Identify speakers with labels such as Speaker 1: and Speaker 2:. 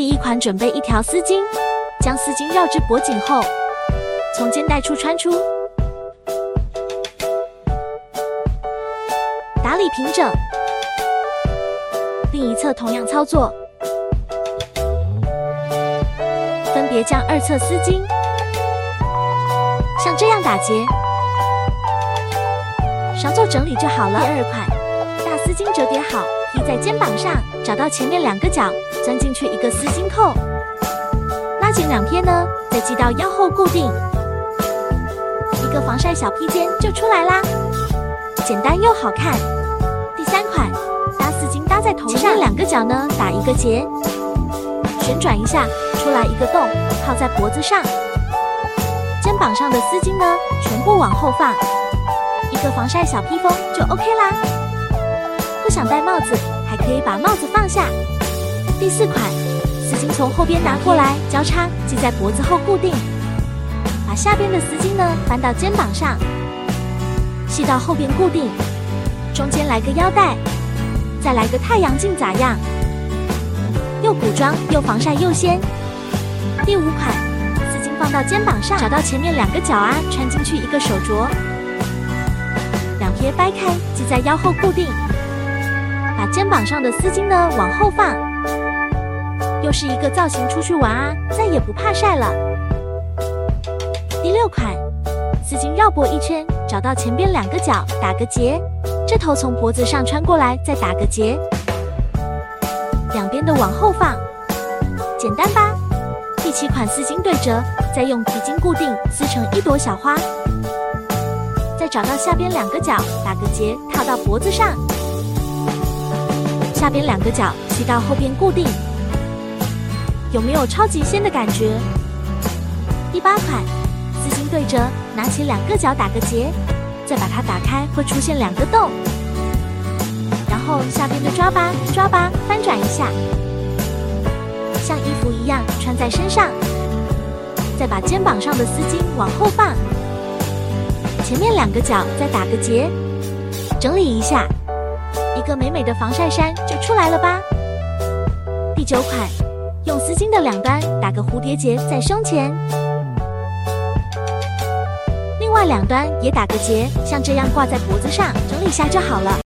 Speaker 1: 第一款，准备一条丝巾，将丝巾绕至脖颈后，从肩带处穿出，打理平整。另一侧同样操作，分别将二侧丝巾像这样打结，稍作整理就好了。第二款，丝巾折叠好，披在肩膀上，找到前面两个角，钻进去一个丝巾扣，拉紧两边呢，再系到腰后固定，一个防晒小披肩就出来啦，简单又好看。第三款。搭丝巾搭在头上两个角呢，打一个结，旋转一下，出来一个洞，套在脖子上。肩膀上的丝巾呢，全部往后放，一个防晒小披风就 OK 啦。想戴帽子，还可以把帽子放下。第四款，丝巾从后边拿过来，交叉系在脖子后固定，把下边的丝巾呢翻到肩膀上，系到后边固定，中间来个腰带。再来个太阳镜咋样？又古装又防晒又仙。第五款，丝巾放到肩膀上，找到前面两个角啊，穿进去一个手镯，两撇掰开，系在腰后固定。把肩膀上的丝巾呢往后放，又是一个造型，出去玩啊，再也不怕晒了。第六款，丝巾绕脖一圈，找到前边两个角，打个结。这头从脖子上穿过来，再打个结，两边的往后放，简单吧？第七款丝巾对折，再用皮筋固定，撕成一朵小花，再找到下边两个角，打个结，套到脖子上，下边两个角系到后边固定，有没有超级仙的感觉？第八款丝巾对折，拿起两个角打个结。再把它打开，会出现两个洞，然后下边的抓把，抓把翻转一下，像衣服一样穿在身上。再把肩膀上的丝巾往后放，前面两个角再打个结，整理一下，一个美美的防晒衫就出来了吧。第九款，用丝巾的两端打个蝴蝶结在胸前。另外两端也打个结，像这样挂在脖子上，整理一下就好了。